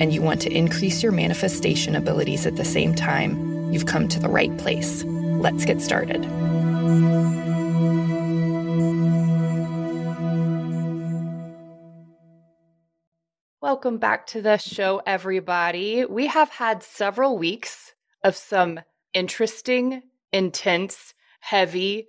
and you want to increase your manifestation abilities at the same time, you've come to the right place. Let's get started. Welcome back to the show, everybody. We have had several weeks of some interesting, intense, heavy,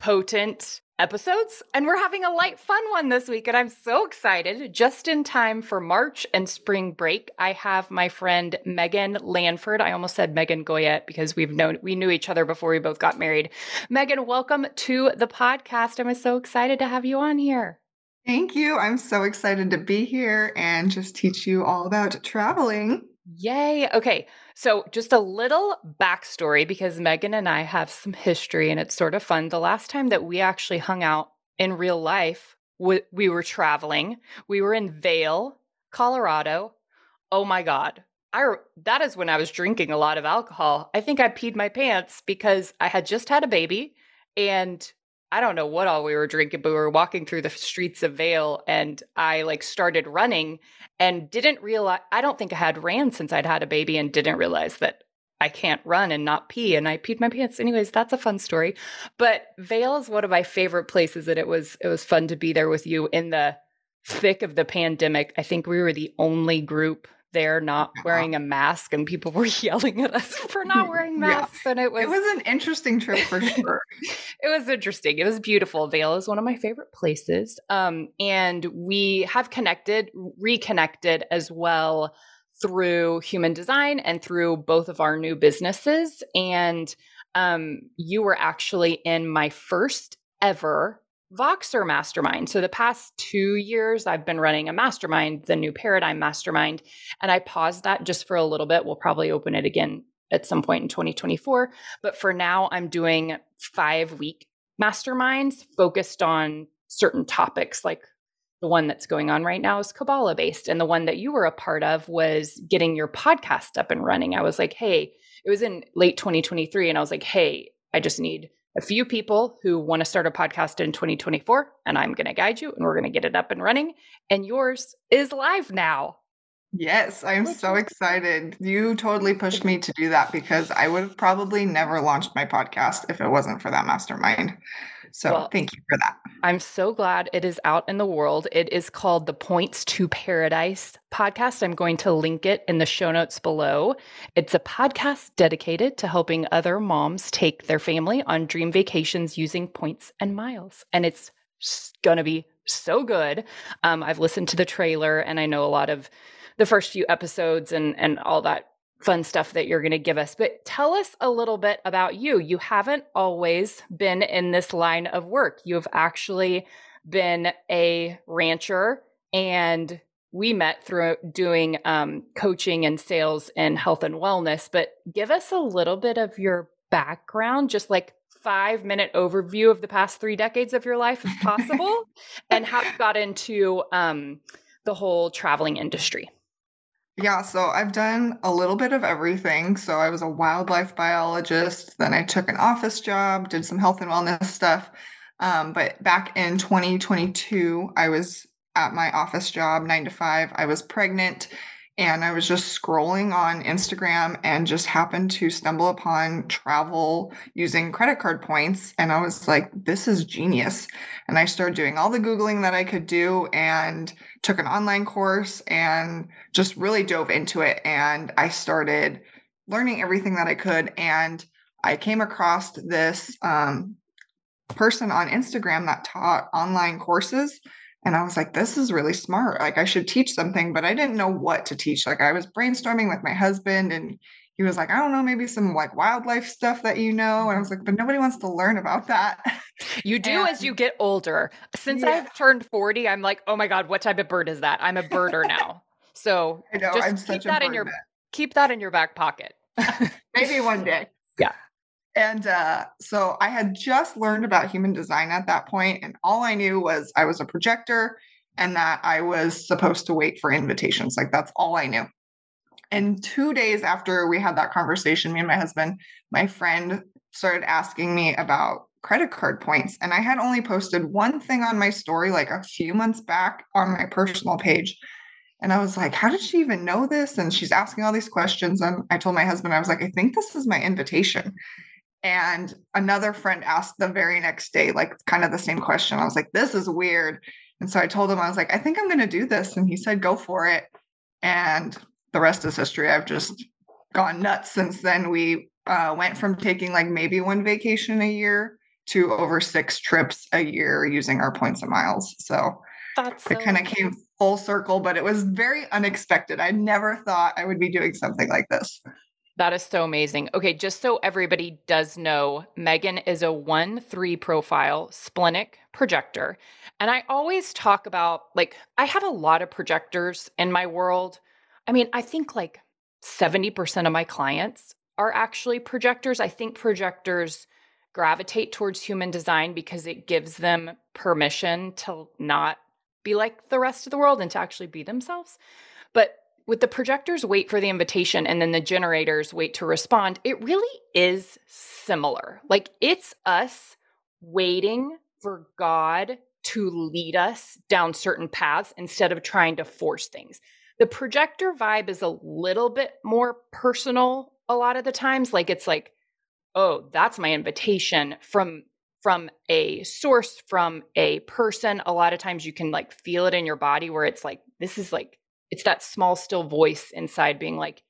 potent episodes, and we're having a light, fun one this week. And I'm so excited. Just in time for March and spring break, I have my friend Megan Lanford. I almost said Megan Goyette because we've known we knew each other before we both got married. Megan, welcome to the podcast. I'm so excited to have you on here. Thank you. I'm so excited to be here and just teach you all about traveling. Yay. Okay. So, just a little backstory because Megan and I have some history and it's sort of fun. The last time that we actually hung out in real life, we, we were traveling. We were in Vail, Colorado. Oh my God. I, that is when I was drinking a lot of alcohol. I think I peed my pants because I had just had a baby and I don't know what all we were drinking, but we were walking through the streets of Vail and I like started running and didn't realize I don't think I had ran since I'd had a baby and didn't realize that I can't run and not pee and I peed my pants. Anyways, that's a fun story. But Vail is one of my favorite places and it was it was fun to be there with you in the thick of the pandemic. I think we were the only group there not wearing a mask and people were yelling at us for not wearing masks yeah. and it was it was an interesting trip for sure. It was interesting. It was beautiful. Vail is one of my favorite places um, and we have connected reconnected as well through human design and through both of our new businesses and um, you were actually in my first ever Voxer Mastermind. So, the past two years, I've been running a mastermind, the New Paradigm Mastermind, and I paused that just for a little bit. We'll probably open it again at some point in 2024. But for now, I'm doing five week masterminds focused on certain topics like the one that's going on right now is Kabbalah based. And the one that you were a part of was getting your podcast up and running. I was like, hey, it was in late 2023. And I was like, hey, I just need a few people who want to start a podcast in 2024, and I'm going to guide you and we're going to get it up and running. And yours is live now. Yes, I'm so excited. You totally pushed me to do that because I would have probably never launched my podcast if it wasn't for that mastermind. So well, thank you for that. I'm so glad it is out in the world. It is called the Points to Paradise podcast. I'm going to link it in the show notes below. It's a podcast dedicated to helping other moms take their family on dream vacations using points and miles. And it's going to be so good. Um, I've listened to the trailer and I know a lot of the first few episodes and and all that fun stuff that you're going to give us. But tell us a little bit about you. You haven't always been in this line of work. You've actually been a rancher and we met through doing um, coaching and sales and health and wellness. But give us a little bit of your background, just like five minute overview of the past three decades of your life, if possible, and how you got into um, the whole traveling industry. Yeah, so I've done a little bit of everything. So I was a wildlife biologist, then I took an office job, did some health and wellness stuff. Um, but back in 2022, I was at my office job, nine to five. I was pregnant and I was just scrolling on Instagram and just happened to stumble upon travel using credit card points. And I was like, this is genius. And I started doing all the Googling that I could do and took an online course and just really dove into it. And I started learning everything that I could. And I came across this um, person on Instagram that taught online courses and I was like, this is really smart. Like, I should teach something, but I didn't know what to teach. Like, I was brainstorming with my husband, and he was like, I don't know, maybe some like wildlife stuff that you know. And I was like, but nobody wants to learn about that. You do and, as you get older. Since yeah. I've turned 40, I'm like, oh my God, what type of bird is that? I'm a birder now. So I know just I'm keep that in your keep that in your back pocket. Maybe one day. Yeah. And uh, so I had just learned about human design at that point, and all I knew was I was a projector and that I was supposed to wait for invitations. Like that's all I knew. And two days after we had that conversation, me and my husband, my friend started asking me about credit card points. And I had only posted one thing on my story like a few months back on my personal page. And I was like, how did she even know this? And she's asking all these questions. And I told my husband, I was like, I think this is my invitation. And another friend asked the very next day, like kind of the same question. I was like, this is weird. And so I told him, I was like, I think I'm going to do this. And he said, go for it. And the rest is history. I've just gone nuts since then. We uh, went from taking like maybe one vacation a year to over six trips a year using our points and miles. So That's it so kind of came full circle, but it was very unexpected. I never thought I would be doing something like this. That is so amazing. Okay, just so everybody does know, Megan is a 1 3 profile splenic projector. And I always talk about, like, I have a lot of projectors in my world. I mean, I think like 70% of my clients are actually projectors. I think projectors gravitate towards human design because it gives them permission to not be like the rest of the world and to actually be themselves. But with the projectors wait for the invitation and then the generators wait to respond, it really is similar. Like it's us waiting for God to lead us down certain paths instead of trying to force things. The projector vibe is a little bit more personal a lot of the times like it's like oh, that's my invitation from from a source from a person a lot of times you can like feel it in your body where it's like this is like it's that small still voice inside being like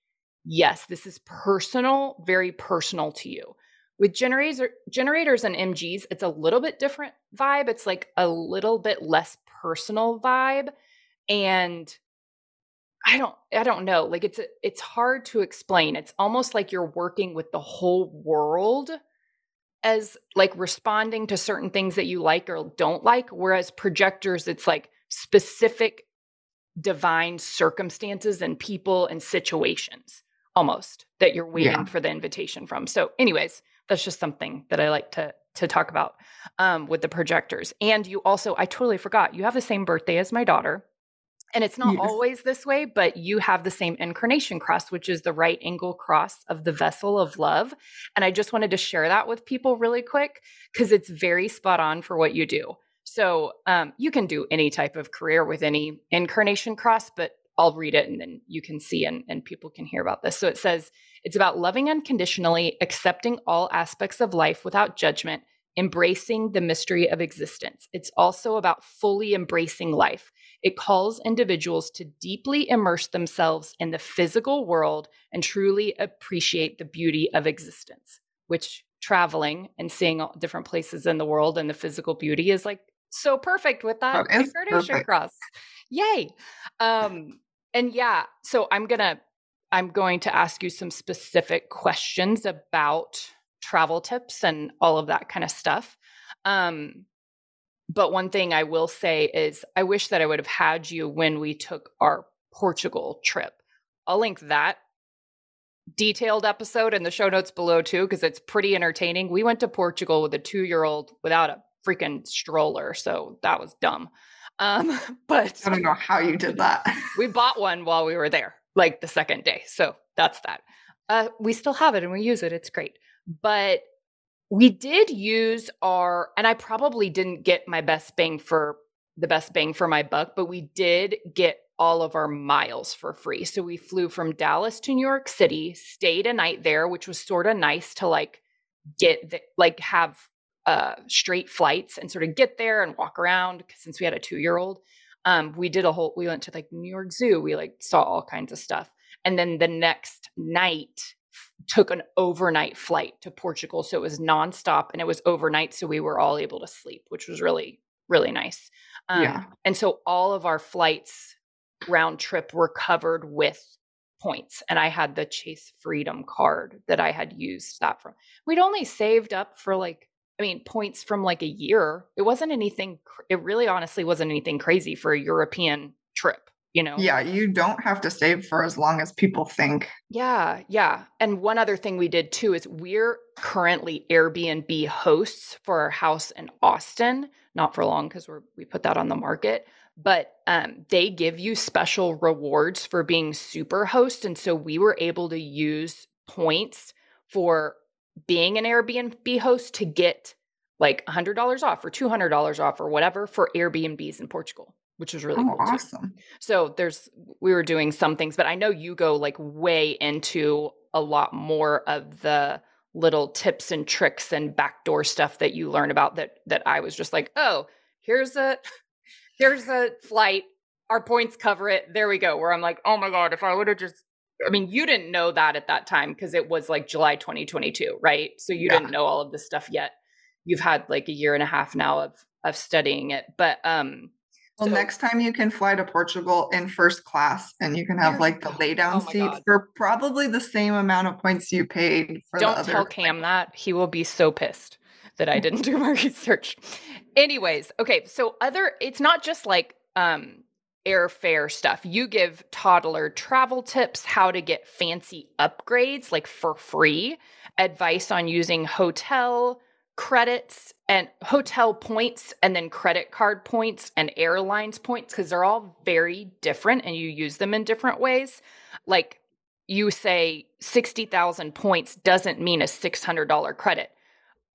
yes this is personal very personal to you. With generators generators and mgs it's a little bit different vibe. It's like a little bit less personal vibe and i don't i don't know. Like it's it's hard to explain. It's almost like you're working with the whole world as like responding to certain things that you like or don't like whereas projectors it's like specific divine circumstances and people and situations almost that you're waiting yeah. for the invitation from. So anyways, that's just something that I like to to talk about um, with the projectors. And you also, I totally forgot, you have the same birthday as my daughter. And it's not yes. always this way, but you have the same incarnation cross, which is the right angle cross of the vessel of love. And I just wanted to share that with people really quick because it's very spot on for what you do. So um, you can do any type of career with any incarnation cross, but I'll read it and then you can see and, and people can hear about this. So it says it's about loving unconditionally, accepting all aspects of life without judgment, embracing the mystery of existence. It's also about fully embracing life. It calls individuals to deeply immerse themselves in the physical world and truly appreciate the beauty of existence, which traveling and seeing different places in the world and the physical beauty is like so perfect with that, that incarnation cross. Yay. Um, and yeah, so I'm gonna I'm going to ask you some specific questions about travel tips and all of that kind of stuff. Um, but one thing I will say is I wish that I would have had you when we took our Portugal trip. I'll link that detailed episode in the show notes below too because it's pretty entertaining. We went to Portugal with a 2-year-old without a freaking stroller. So that was dumb. Um, but I don't know how you did that. we bought one while we were there, like the second day. So that's that. Uh, we still have it and we use it. It's great. But we did use our, and I probably didn't get my best bang for the best bang for my buck, but we did get all of our miles for free. So we flew from Dallas to New York City, stayed a night there, which was sort of nice to like get the, like have uh, straight flights and sort of get there and walk around since we had a two year old. Um, we did a whole, we went to like New York Zoo. We like saw all kinds of stuff. And then the next night, took an overnight flight to Portugal. So it was nonstop and it was overnight. So we were all able to sleep, which was really, really nice. Um, yeah. And so all of our flights round trip were covered with points. And I had the Chase Freedom card that I had used that from. We'd only saved up for like I mean, points from like a year. It wasn't anything, it really honestly wasn't anything crazy for a European trip. you know? Yeah, you don't have to save for as long as people think. Yeah, yeah. And one other thing we did too is we're currently Airbnb hosts for our house in Austin. Not for long because we're we put that on the market, but um, they give you special rewards for being super host, and so we were able to use points for being an Airbnb host to get like $100 off or $200 off or whatever for Airbnbs in Portugal which was really oh, cool. Too. Awesome. So there's we were doing some things, but I know you go like way into a lot more of the little tips and tricks and backdoor stuff that you learn about that that I was just like, oh, here's a here's a flight. Our points cover it. There we go. Where I'm like, oh my God, if I would have just I mean, you didn't know that at that time because it was like July 2022, right? So you yeah. didn't know all of this stuff yet. You've had like a year and a half now of of studying it. But um well, so, next time you can fly to Portugal in first class and you can have like the lay down oh seat God. for probably the same amount of points you paid for Don't tell Cam that. He will be so pissed that I didn't do my research. Anyways, okay, so other it's not just like um airfare stuff. You give toddler travel tips, how to get fancy upgrades like for free, advice on using hotel credits and hotel points and then credit card points and airlines points because they're all very different and you use them in different ways. Like you say 60,000 points doesn't mean a $600 credit.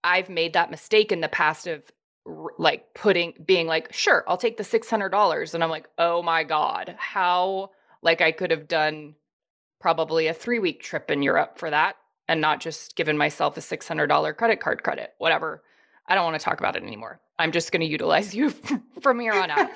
I've made that mistake in the past of like putting being like, "Sure, I'll take the $600." And I'm like, "Oh my god, how like I could have done probably a 3-week trip in Europe for that and not just given myself a $600 credit card credit, whatever. I don't want to talk about it anymore. I'm just going to utilize you from here on out.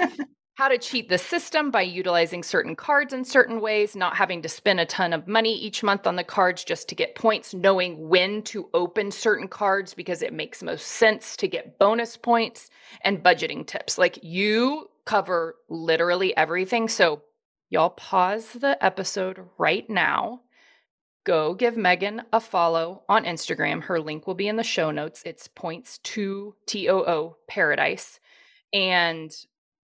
How to cheat the system by utilizing certain cards in certain ways, not having to spend a ton of money each month on the cards just to get points, knowing when to open certain cards because it makes most sense to get bonus points, and budgeting tips. Like you cover literally everything. So, y'all pause the episode right now go give Megan a follow on Instagram. Her link will be in the show notes. It's points to T O O paradise. And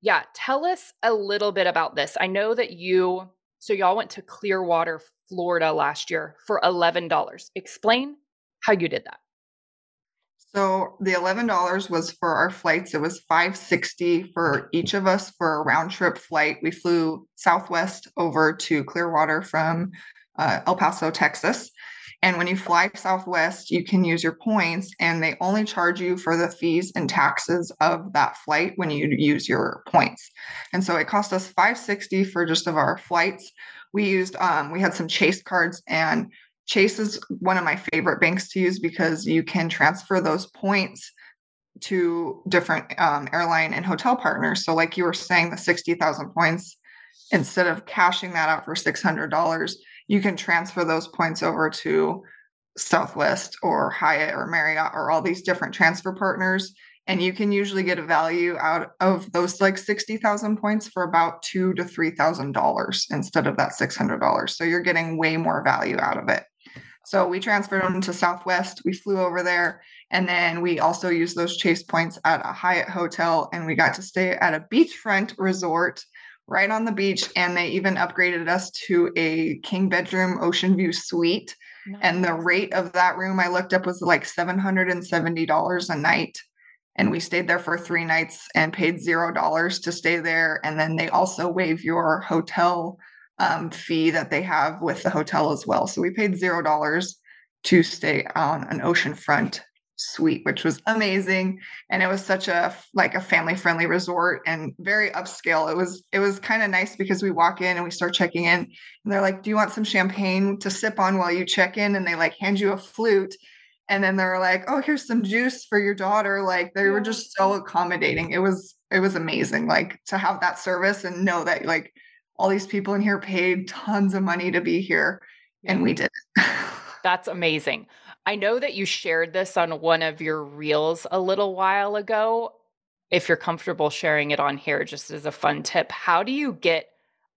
yeah, tell us a little bit about this. I know that you, so y'all went to Clearwater, Florida last year for $11. Explain how you did that. So the eleven dollars was for our flights. It was five sixty for each of us for a round trip flight. We flew Southwest over to Clearwater from uh, El Paso, Texas. And when you fly Southwest, you can use your points, and they only charge you for the fees and taxes of that flight when you use your points. And so it cost us 560 for just of our flights. We used um, we had some Chase cards, and Chase is one of my favorite banks to use because you can transfer those points to different um, airline and hotel partners. So, like you were saying, the 60,000 points, instead of cashing that out for $600, you can transfer those points over to Southwest or Hyatt or Marriott or all these different transfer partners. And you can usually get a value out of those like 60,000 points for about two to $3,000 instead of that $600. So you're getting way more value out of it. So we transferred them to Southwest. We flew over there. And then we also used those chase points at a Hyatt hotel. And we got to stay at a beachfront resort right on the beach. And they even upgraded us to a king bedroom ocean view suite. Nice. And the rate of that room I looked up was like $770 a night. And we stayed there for three nights and paid zero dollars to stay there. And then they also waive your hotel um, fee that they have with the hotel as well. So we paid zero dollars to stay on an oceanfront suite which was amazing. And it was such a like a family friendly resort and very upscale. It was it was kind of nice because we walk in and we start checking in and they're like do you want some champagne to sip on while you check in? And they like hand you a flute and then they're like oh here's some juice for your daughter. Like they were just so accommodating. It was it was amazing like to have that service and know that like all these people in here paid tons of money to be here and we did that's amazing I know that you shared this on one of your reels a little while ago. If you're comfortable sharing it on here, just as a fun tip, how do you get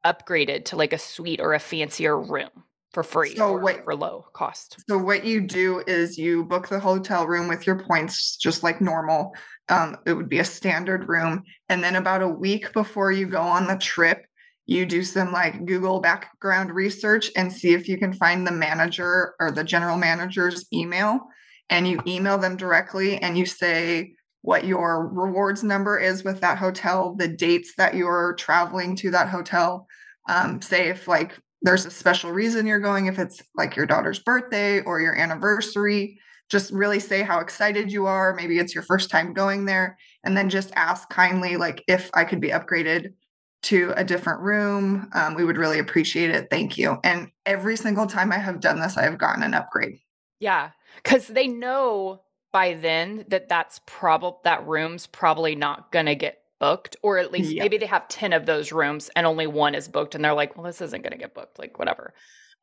upgraded to like a suite or a fancier room for free so what, for low cost? So, what you do is you book the hotel room with your points just like normal. Um, it would be a standard room. And then, about a week before you go on the trip, you do some like Google background research and see if you can find the manager or the general manager's email and you email them directly and you say what your rewards number is with that hotel, the dates that you're traveling to that hotel. Um, say if like there's a special reason you're going, if it's like your daughter's birthday or your anniversary, just really say how excited you are. Maybe it's your first time going there. And then just ask kindly, like, if I could be upgraded to a different room. Um, we would really appreciate it. Thank you. And every single time I have done this, I have gotten an upgrade. Yeah, because they know by then that that's probably that room's probably not going to get booked, or at least maybe they have ten of those rooms and only one is booked, and they're like, "Well, this isn't going to get booked." Like whatever.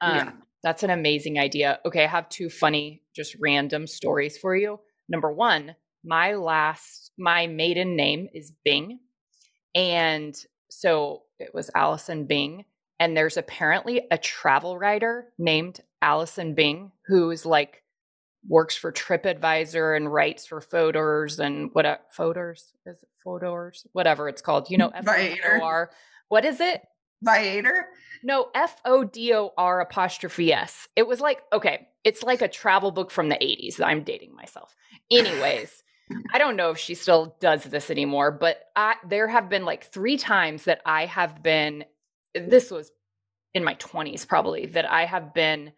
Um, yeah. That's an amazing idea. Okay, I have two funny, just random stories for you. Number one, my last, my maiden name is Bing. And so it was Allison Bing. And there's apparently a travel writer named Allison Bing who is like works for TripAdvisor and writes for Fodor's and what Fodor's is it Fodor's whatever it's called. You know, F O R. What is it? Viator. No, F O D O R apostrophe S. It was like okay, it's like a travel book from the 80s. I'm dating myself. Anyways. I don't know if she still does this anymore, but I, there have been like three times that I have been, this was in my 20s probably, that I have been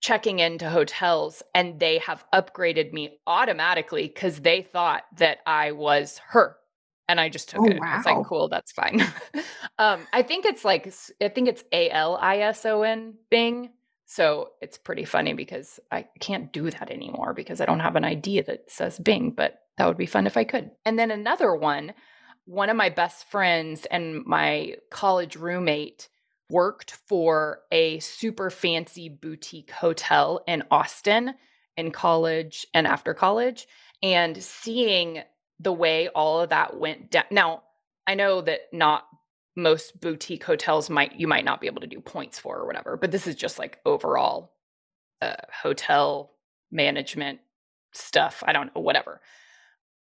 checking into hotels and they have upgraded me automatically because they thought that I was her. And I just took oh, it. Wow. It's like, cool, that's fine. um, I think it's like, I think it's A L I S O N Bing. So it's pretty funny because I can't do that anymore because I don't have an idea that says Bing, but that would be fun if I could. And then another one, one of my best friends and my college roommate worked for a super fancy boutique hotel in Austin in college and after college and seeing the way all of that went down. Now, I know that not most boutique hotels might you might not be able to do points for or whatever but this is just like overall uh, hotel management stuff i don't know whatever.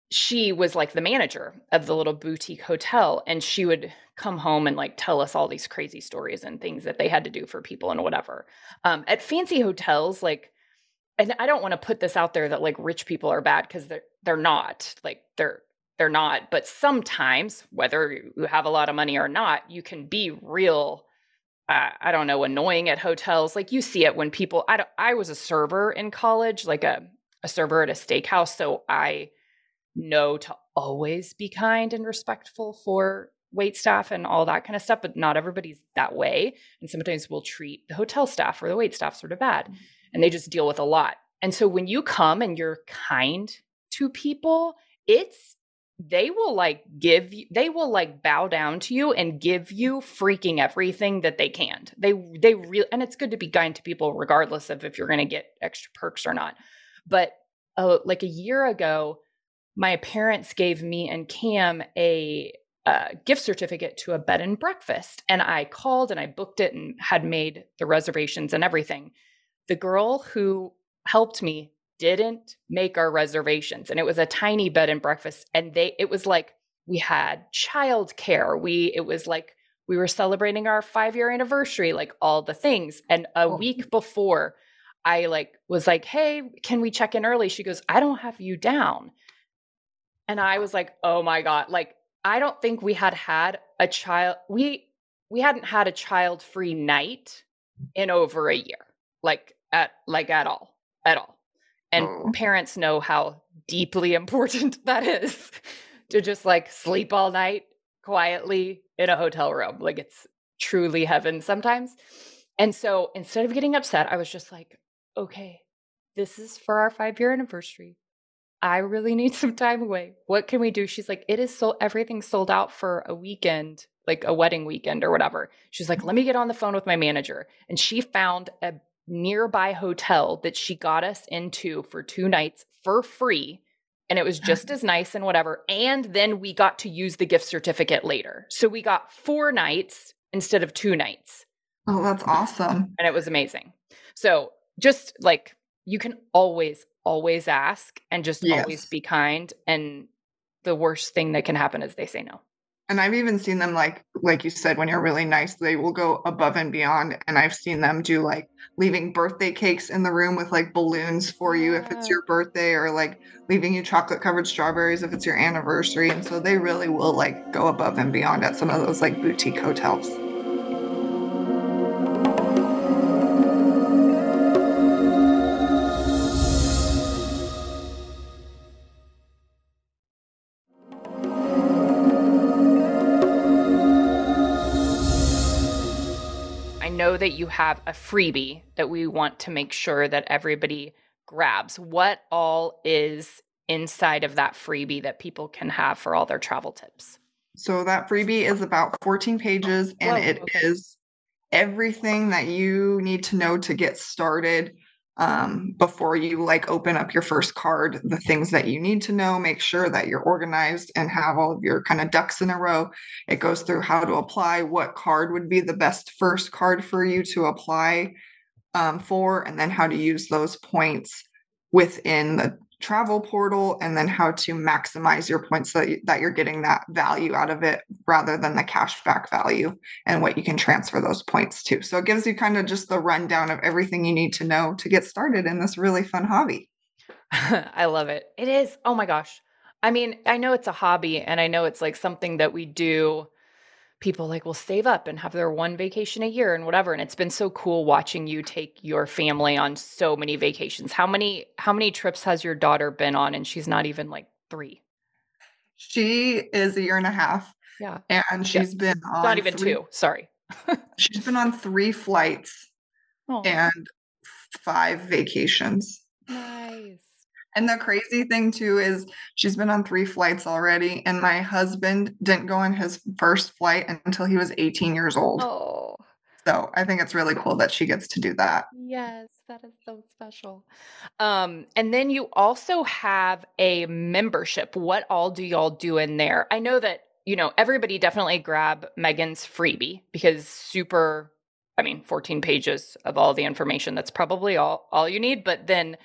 She was like the manager of the little boutique hotel and she would come home and like tell us all these crazy stories and things that they had to do for people and whatever. Um, at fancy hotels like and i don't want to put this out there that like rich people are bad because they're they're not like they're they're not. But sometimes, whether you have a lot of money or not, you can be real. Uh, I don't know, annoying at hotels. Like you see it when people. I don't, I was a server in college, like a a server at a steakhouse, so I know to always be kind and respectful for wait staff and all that kind of stuff. But not everybody's that way, and sometimes we'll treat the hotel staff or the wait staff sort of bad, mm-hmm. and they just deal with a lot. And so when you come and you're kind to people, it's they will like give you they will like bow down to you and give you freaking everything that they can they they really and it's good to be kind to people regardless of if you're going to get extra perks or not. But uh, like a year ago my parents gave me and cam a uh, gift certificate to a bed and breakfast and i called and i booked it and had made the reservations and everything. The girl who helped me didn't make our reservations. And it was a tiny bed and breakfast and they it was like we had childcare. We it was like we were celebrating our 5 year anniversary like all the things. And a oh. week before i like was like hey can we check in early? She goes i don't have you down. And i was like oh my god. Like i don't think we had had a child we we hadn't had a child free night in over a year like at like at all at all and oh. parents know how deeply important that is to just like sleep all night quietly in a hotel room. Like it's truly heaven sometimes. And so instead of getting upset, I was just like, okay, this is for our five year anniversary. I really need some time away. What can we do? She's like, it is so everything's sold out for a weekend, like a wedding weekend or whatever. She's like, let me get on the phone with my manager. And she found a nearby hotel that she got us into for two nights for free. And it was just as nice and whatever. And then we got to use the gift certificate later. So we got four nights instead of two nights. Oh, that's awesome. And it was amazing. So just like you can always, always ask and just yes. always be kind. And the worst thing that can happen is they say no. And I've even seen them like like you said when you're really nice, they will go above and beyond. And I've seen them do like leaving birthday cakes in the room with like balloons for you if it's your birthday or like leaving you chocolate covered strawberries if it's your anniversary. And so they really will like go above and beyond at some of those like boutique hotels. That you have a freebie that we want to make sure that everybody grabs. What all is inside of that freebie that people can have for all their travel tips? So that freebie is about 14 pages and Whoa, it okay. is everything that you need to know to get started um, before you like open up your first card the things that you need to know make sure that you're organized and have all of your kind of ducks in a row. It goes through how to apply what card would be the best first card for you to apply um, for and then how to use those points within the travel portal and then how to maximize your points so that you're getting that value out of it rather than the cashback value and what you can transfer those points to. So it gives you kind of just the rundown of everything you need to know to get started in this really fun hobby. I love it. It is. Oh my gosh. I mean, I know it's a hobby and I know it's like something that we do people like will save up and have their one vacation a year and whatever and it's been so cool watching you take your family on so many vacations. How many how many trips has your daughter been on and she's not even like 3 she is a year and a half yeah. and she's yeah. been on not even three, two sorry. She's been on three flights oh. and five vacations. Nice and the crazy thing too is she's been on three flights already, and my husband didn't go on his first flight until he was 18 years old. Oh. So I think it's really cool that she gets to do that. Yes, that is so special. Um, and then you also have a membership. What all do y'all do in there? I know that, you know, everybody definitely grab Megan's freebie because super I mean, 14 pages of all the information. That's probably all all you need. But then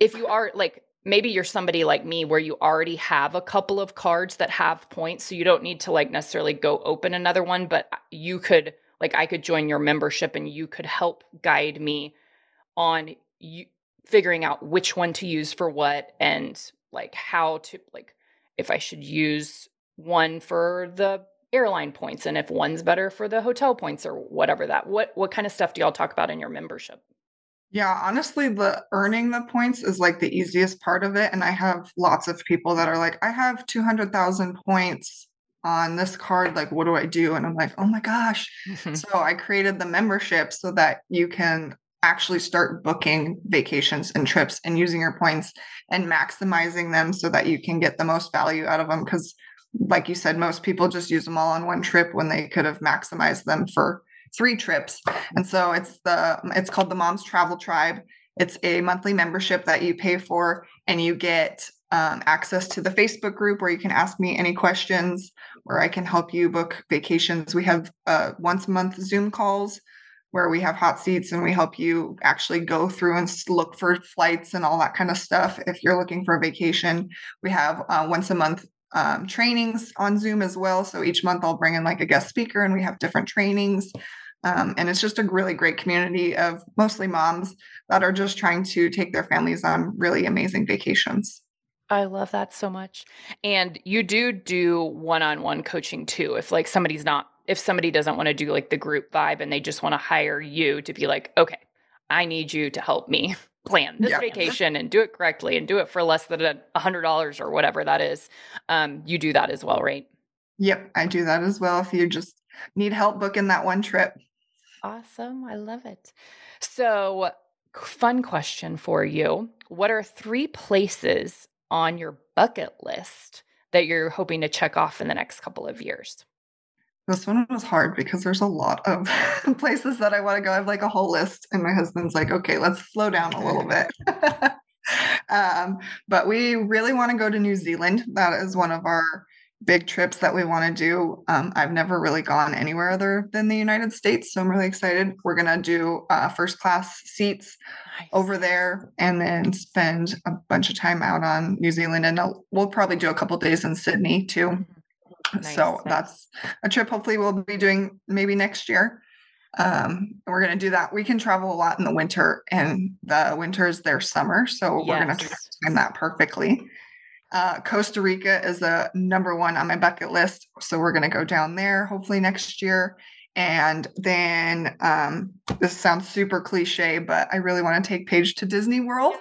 if you are like maybe you're somebody like me where you already have a couple of cards that have points so you don't need to like necessarily go open another one but you could like I could join your membership and you could help guide me on you figuring out which one to use for what and like how to like if I should use one for the airline points and if one's better for the hotel points or whatever that what what kind of stuff do y'all talk about in your membership yeah, honestly, the earning the points is like the easiest part of it. And I have lots of people that are like, I have 200,000 points on this card. Like, what do I do? And I'm like, oh my gosh. Mm-hmm. so I created the membership so that you can actually start booking vacations and trips and using your points and maximizing them so that you can get the most value out of them. Because, like you said, most people just use them all on one trip when they could have maximized them for three trips. And so it's the it's called the Moms Travel Tribe. It's a monthly membership that you pay for, and you get um, access to the Facebook group where you can ask me any questions, where I can help you book vacations. We have uh, once a month Zoom calls where we have hot seats and we help you actually go through and look for flights and all that kind of stuff. If you're looking for a vacation, we have uh, once a month um, trainings on Zoom as well. So each month I'll bring in like a guest speaker and we have different trainings. Um, and it's just a really great community of mostly moms that are just trying to take their families on really amazing vacations. I love that so much. And you do do one-on-one coaching too. If like somebody's not if somebody doesn't want to do like the group vibe and they just want to hire you to be like, "Okay, I need you to help me plan this yeah. vacation and do it correctly and do it for less than a hundred dollars or whatever that is. Um, you do that as well, right? Yep, I do that as well. If you just need help booking that one trip. Awesome. I love it. So, fun question for you. What are three places on your bucket list that you're hoping to check off in the next couple of years? This one was hard because there's a lot of places that I want to go. I have like a whole list, and my husband's like, okay, let's slow down a little bit. um, but we really want to go to New Zealand. That is one of our big trips that we want to do. Um, I've never really gone anywhere other than the United States, so I'm really excited. We're gonna do uh, first class seats nice. over there, and then spend a bunch of time out on New Zealand, and I'll, we'll probably do a couple days in Sydney too. Nice, so that's a trip hopefully we'll be doing maybe next year. Um, we're going to do that. We can travel a lot in the winter, and the winter is their summer. So yes. we're going to time that perfectly. Uh, Costa Rica is the number one on my bucket list. So we're going to go down there hopefully next year. And then um, this sounds super cliche, but I really want to take Paige to Disney World.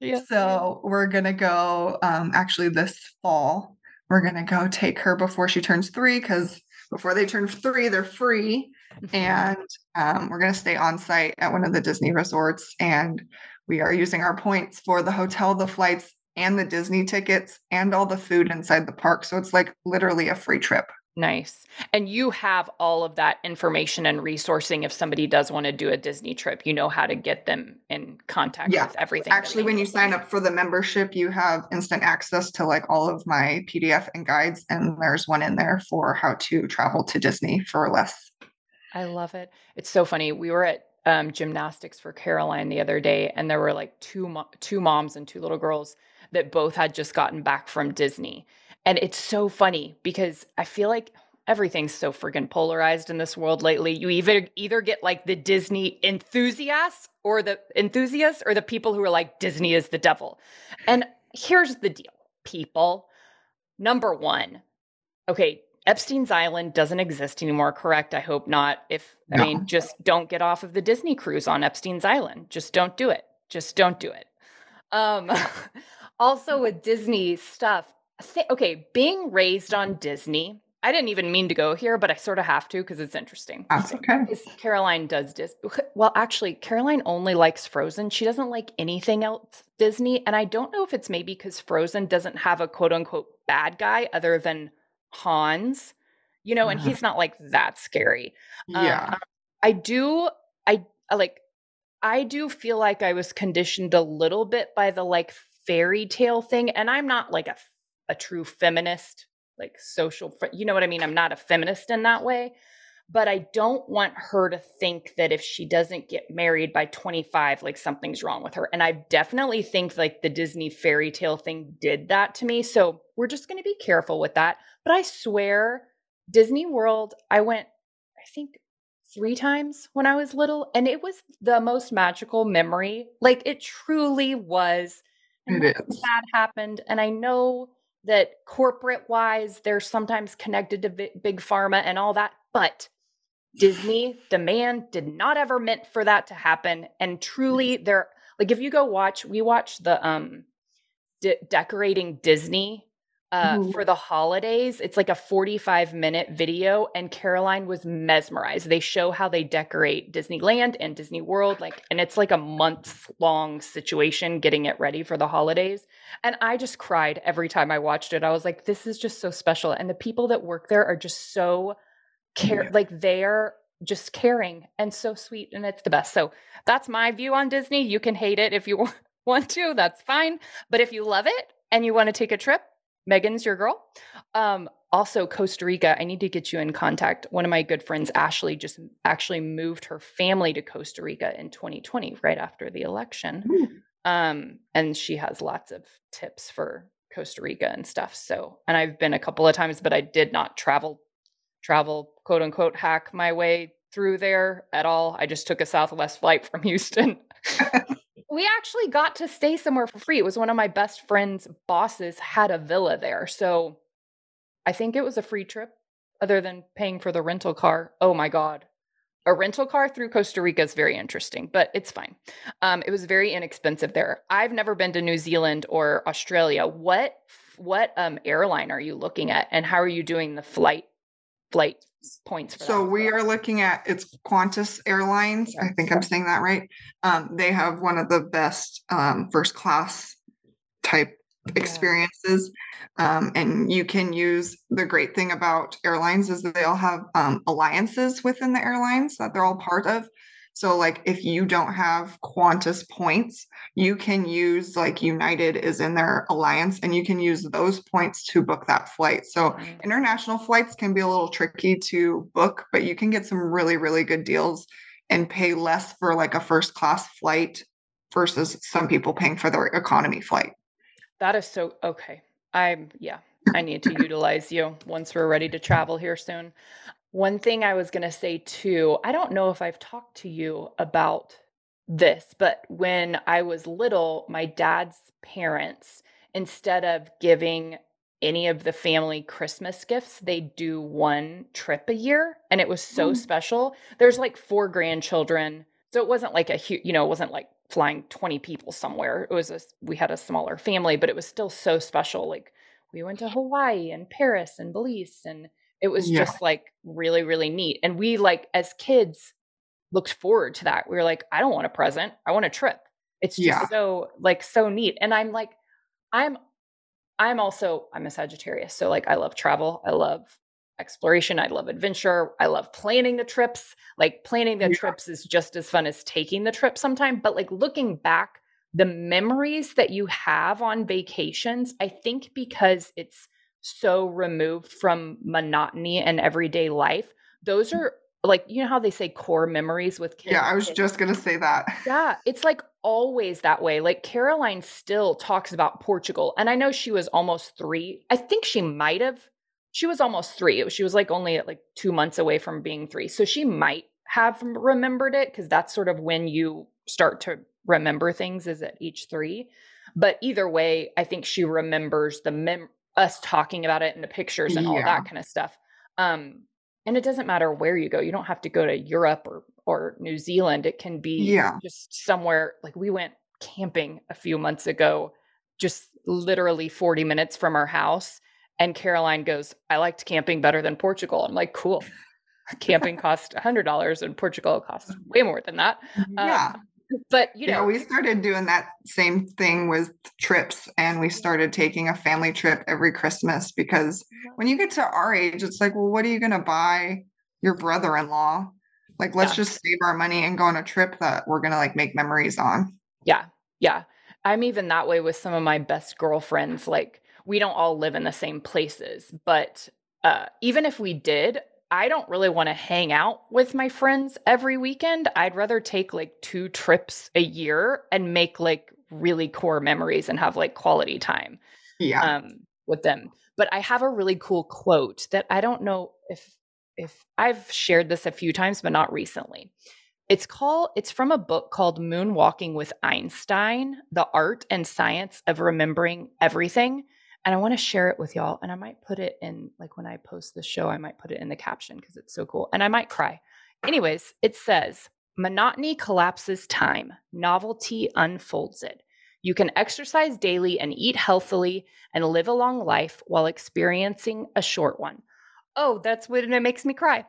Yes. So we're going to go um, actually this fall. We're going to go take her before she turns three because before they turn three, they're free. Mm-hmm. And um, we're going to stay on site at one of the Disney resorts. And we are using our points for the hotel, the flights, and the Disney tickets, and all the food inside the park. So it's like literally a free trip. Nice. And you have all of that information and resourcing if somebody does want to do a Disney trip. You know how to get them in contact yeah. with everything. Actually, when you sign up for the membership, you have instant access to like all of my PDF and guides. And there's one in there for how to travel to Disney for less. I love it. It's so funny. We were at um, gymnastics for Caroline the other day, and there were like two mo- two moms and two little girls that both had just gotten back from Disney and it's so funny because I feel like everything's so freaking polarized in this world lately. You either either get like the Disney enthusiasts or the enthusiasts or the people who are like Disney is the devil. And here's the deal, people. Number 1. Okay, Epstein's Island doesn't exist anymore, correct? I hope not. If no. I mean, just don't get off of the Disney cruise on Epstein's Island. Just don't do it. Just don't do it. Um also with Disney stuff, th- okay, being raised on Disney, I didn't even mean to go here, but I sort of have to because it's interesting. That's okay. Caroline does Disney. Well, actually, Caroline only likes Frozen. She doesn't like anything else Disney. And I don't know if it's maybe because Frozen doesn't have a quote unquote bad guy other than Hans, you know, and mm-hmm. he's not like that scary. Yeah. Um, I do, I like, I do feel like I was conditioned a little bit by the like fairy tale thing. And I'm not like a a true feminist, like social, you know what I mean? I'm not a feminist in that way, but I don't want her to think that if she doesn't get married by 25, like something's wrong with her. And I definitely think like the Disney fairy tale thing did that to me. So we're just going to be careful with that. But I swear, Disney World, I went, I think three times when I was little, and it was the most magical memory. Like it truly was. And it is. Bad happened, and I know that corporate wise, they're sometimes connected to big pharma and all that. But Disney, the man did not ever meant for that to happen. And truly, they're like, if you go watch, we watch the um, de- decorating Disney uh, for the holidays. It's like a 45 minute video, and Caroline was mesmerized. They show how they decorate Disneyland and Disney World, like, and it's like a month long situation getting it ready for the holidays. And I just cried every time I watched it. I was like, this is just so special. And the people that work there are just so care, yeah. like, they're just caring and so sweet, and it's the best. So that's my view on Disney. You can hate it if you want to, that's fine. But if you love it and you want to take a trip, Megan's your girl. Um, also, Costa Rica, I need to get you in contact. One of my good friends, Ashley, just actually moved her family to Costa Rica in 2020, right after the election. Um, and she has lots of tips for Costa Rica and stuff. So, and I've been a couple of times, but I did not travel, travel, quote unquote, hack my way through there at all. I just took a Southwest flight from Houston. we actually got to stay somewhere for free. It was one of my best friend's bosses had a villa there. So I think it was a free trip other than paying for the rental car. Oh my God. A rental car through Costa Rica is very interesting, but it's fine. Um, it was very inexpensive there. I've never been to New Zealand or Australia. What what um, airline are you looking at, and how are you doing the flight flight points so we are looking at it's qantas airlines i think i'm saying that right. Um, they have one of the best um, first class type experiences. Um, and you can use the great thing about airlines is that they all have um, alliances within the airlines that they're all part of so, like, if you don't have Qantas points, you can use like United is in their alliance and you can use those points to book that flight. So, international flights can be a little tricky to book, but you can get some really, really good deals and pay less for like a first class flight versus some people paying for their economy flight. That is so okay. I'm, yeah, I need to utilize you once we're ready to travel here soon. One thing I was going to say too, I don't know if I've talked to you about this, but when I was little, my dad's parents, instead of giving any of the family Christmas gifts, they do one trip a year. And it was so mm. special. There's like four grandchildren. So it wasn't like a huge, you know, it wasn't like flying 20 people somewhere. It was a, we had a smaller family, but it was still so special. Like we went to Hawaii and Paris and Belize and it was yeah. just like really, really neat. And we like as kids looked forward to that. We were like, I don't want a present. I want a trip. It's just yeah. so like so neat. And I'm like, I'm I'm also I'm a Sagittarius. So like I love travel. I love exploration. I love adventure. I love planning the trips. Like planning the yeah. trips is just as fun as taking the trip sometimes. But like looking back, the memories that you have on vacations, I think because it's so removed from monotony and everyday life, those mm. are like you know how they say core memories with kids yeah i was just gonna say that yeah it's like always that way like caroline still talks about portugal and i know she was almost three i think she might have she was almost three she was like only like two months away from being three so she might have remembered it because that's sort of when you start to remember things is at each three but either way i think she remembers the mem us talking about it and the pictures and yeah. all that kind of stuff um and it doesn't matter where you go you don't have to go to europe or or new zealand it can be yeah. just somewhere like we went camping a few months ago just literally 40 minutes from our house and caroline goes i liked camping better than portugal i'm like cool camping cost $100 and portugal costs way more than that yeah um, but you know yeah, we started doing that same thing with trips and we started taking a family trip every christmas because when you get to our age it's like well what are you going to buy your brother-in-law? Like let's yeah. just save our money and go on a trip that we're going to like make memories on. Yeah yeah. I'm even that way with some of my best girlfriends like we don't all live in the same places but uh, even if we did I don't really want to hang out with my friends every weekend. I'd rather take like two trips a year and make like really core memories and have like quality time yeah. um, with them. But I have a really cool quote that I don't know if if I've shared this a few times, but not recently. It's called it's from a book called Moonwalking with Einstein: The Art and Science of Remembering Everything and I want to share it with y'all. And I might put it in, like when I post the show, I might put it in the caption because it's so cool. And I might cry. Anyways, it says monotony collapses time, novelty unfolds it. You can exercise daily and eat healthily and live a long life while experiencing a short one. Oh, that's when it makes me cry.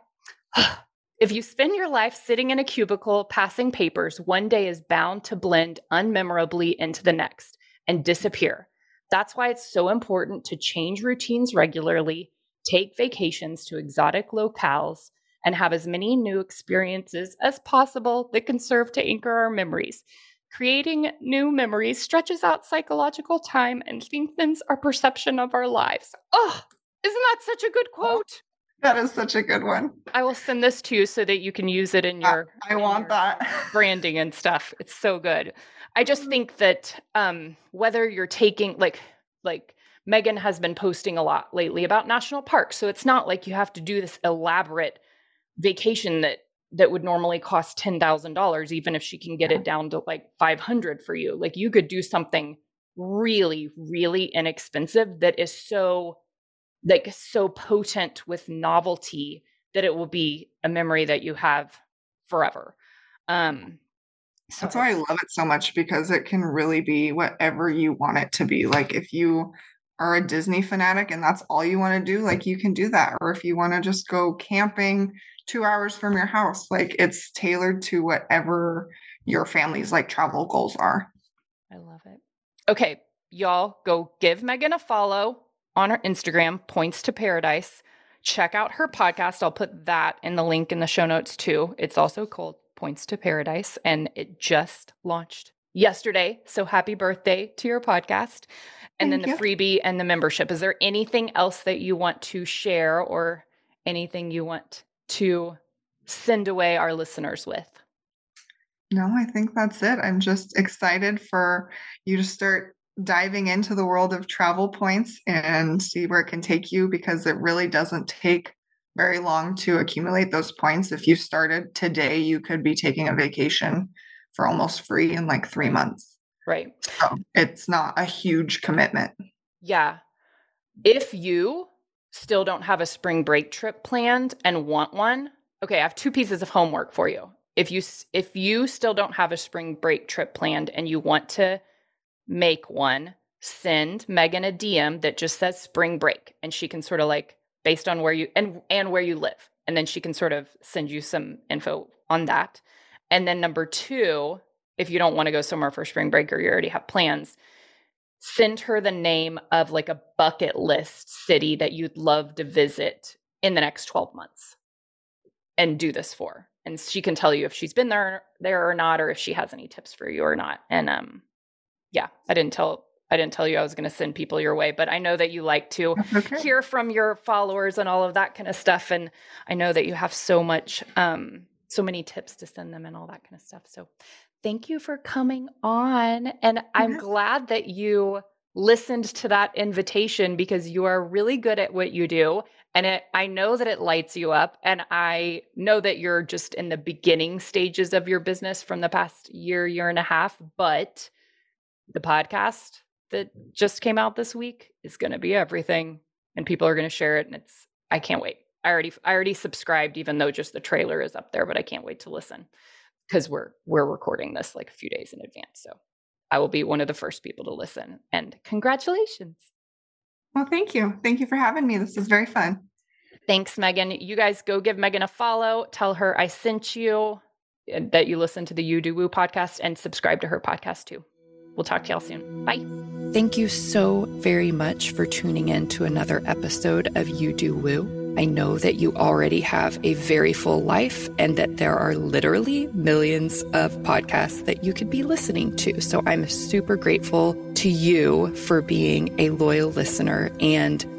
if you spend your life sitting in a cubicle passing papers, one day is bound to blend unmemorably into the next and disappear. That's why it's so important to change routines regularly, take vacations to exotic locales, and have as many new experiences as possible that can serve to anchor our memories. Creating new memories stretches out psychological time and lengthens our perception of our lives. Oh, isn't that such a good quote? That is such a good one. I will send this to you so that you can use it in your. I, I want your that branding and stuff. It's so good. I just think that um, whether you're taking like like Megan has been posting a lot lately about national parks, so it's not like you have to do this elaborate vacation that that would normally cost ten thousand dollars, even if she can get it down to like five hundred for you. Like you could do something really, really inexpensive that is so like so potent with novelty that it will be a memory that you have forever. Um, so That's why I love it so much because it can really be whatever you want it to be. Like if you are a Disney fanatic and that's all you want to do, like you can do that. Or if you want to just go camping two hours from your house, like it's tailored to whatever your family's like travel goals are. I love it. Okay, y'all go give Megan a follow on her Instagram, Points to Paradise. Check out her podcast. I'll put that in the link in the show notes too. It's also called Points to Paradise, and it just launched yesterday. So happy birthday to your podcast. And Thank then the you. freebie and the membership. Is there anything else that you want to share or anything you want to send away our listeners with? No, I think that's it. I'm just excited for you to start diving into the world of travel points and see where it can take you because it really doesn't take very long to accumulate those points. If you started today, you could be taking a vacation for almost free in like three months. Right. So it's not a huge commitment. Yeah. If you still don't have a spring break trip planned and want one, okay, I have two pieces of homework for you. If you if you still don't have a spring break trip planned and you want to make one, send Megan a DM that just says spring break and she can sort of like based on where you and and where you live. And then she can sort of send you some info on that. And then number 2, if you don't want to go somewhere for spring break or you already have plans, send her the name of like a bucket list city that you'd love to visit in the next 12 months and do this for and she can tell you if she's been there there or not or if she has any tips for you or not and um yeah i didn't tell i didn't tell you i was going to send people your way but i know that you like to okay. hear from your followers and all of that kind of stuff and i know that you have so much um so many tips to send them and all that kind of stuff so thank you for coming on. And yes. I'm glad that you listened to that invitation because you are really good at what you do. And it, I know that it lights you up. And I know that you're just in the beginning stages of your business from the past year, year and a half. But the podcast that just came out this week is going to be everything. And people are going to share it. And it's, I can't wait. I already, I already subscribed, even though just the trailer is up there, but I can't wait to listen because we're we're recording this like a few days in advance. So I will be one of the first people to listen. And congratulations. Well, thank you. Thank you for having me. This is very fun. Thanks, Megan. You guys go give Megan a follow. Tell her I sent you, that you listen to the You Do Woo podcast, and subscribe to her podcast too. We'll talk to y'all soon. Bye. Thank you so very much for tuning in to another episode of You Do Woo. I know that you already have a very full life and that there are literally millions of podcasts that you could be listening to. So I'm super grateful to you for being a loyal listener. And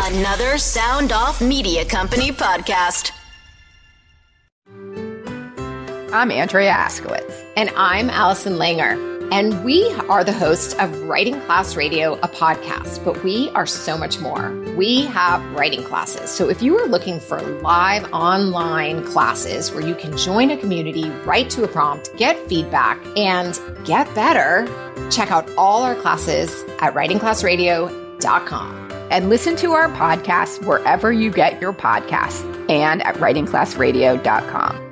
Another Sound Off Media Company podcast. I'm Andrea Askowitz. And I'm Allison Langer. And we are the hosts of Writing Class Radio, a podcast, but we are so much more. We have writing classes. So if you are looking for live online classes where you can join a community, write to a prompt, get feedback, and get better, check out all our classes at writingclassradio.com. And listen to our podcast wherever you get your podcasts and at writingclassradio.com.